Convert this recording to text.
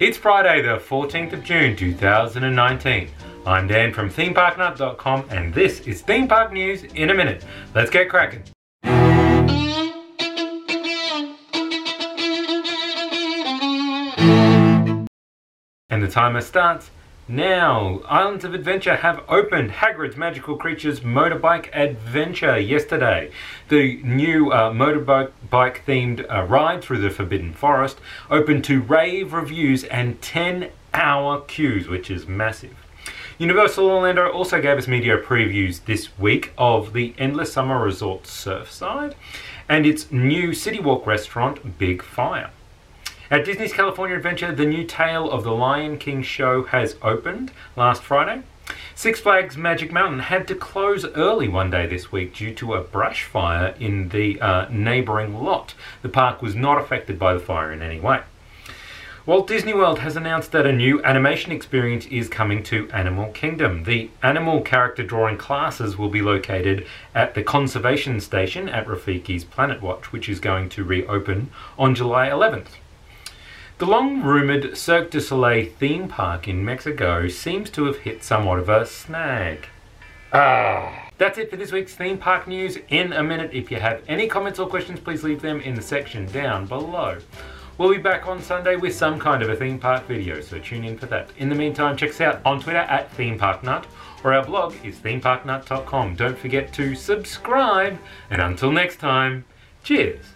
It's Friday, the 14th of June 2019. I'm Dan from themeparknut.com and this is Theme Park News in a minute. Let's get cracking. And the timer starts now. Islands of Adventure have opened Hagrid's Magical Creatures Motorbike Adventure yesterday. The new uh, motorbike themed uh, ride through the Forbidden Forest opened to rave reviews and 10 hour queues, which is massive. Universal Orlando also gave us media previews this week of the Endless Summer Resort Surfside and its new City Walk restaurant, Big Fire. At Disney's California Adventure, the new Tale of the Lion King show has opened last Friday. Six Flags Magic Mountain had to close early one day this week due to a brush fire in the uh, neighbouring lot. The park was not affected by the fire in any way. Walt Disney World has announced that a new animation experience is coming to Animal Kingdom. The animal character drawing classes will be located at the Conservation Station at Rafiki's Planet Watch, which is going to reopen on July 11th. The long rumoured Cirque du Soleil theme park in Mexico seems to have hit somewhat of a snag. Ah. That's it for this week's theme park news. In a minute, if you have any comments or questions, please leave them in the section down below. We'll be back on Sunday with some kind of a theme park video, so tune in for that. In the meantime, check us out on Twitter at ThemeParkNut, or our blog is themeparknut.com. Don't forget to subscribe, and until next time, cheers!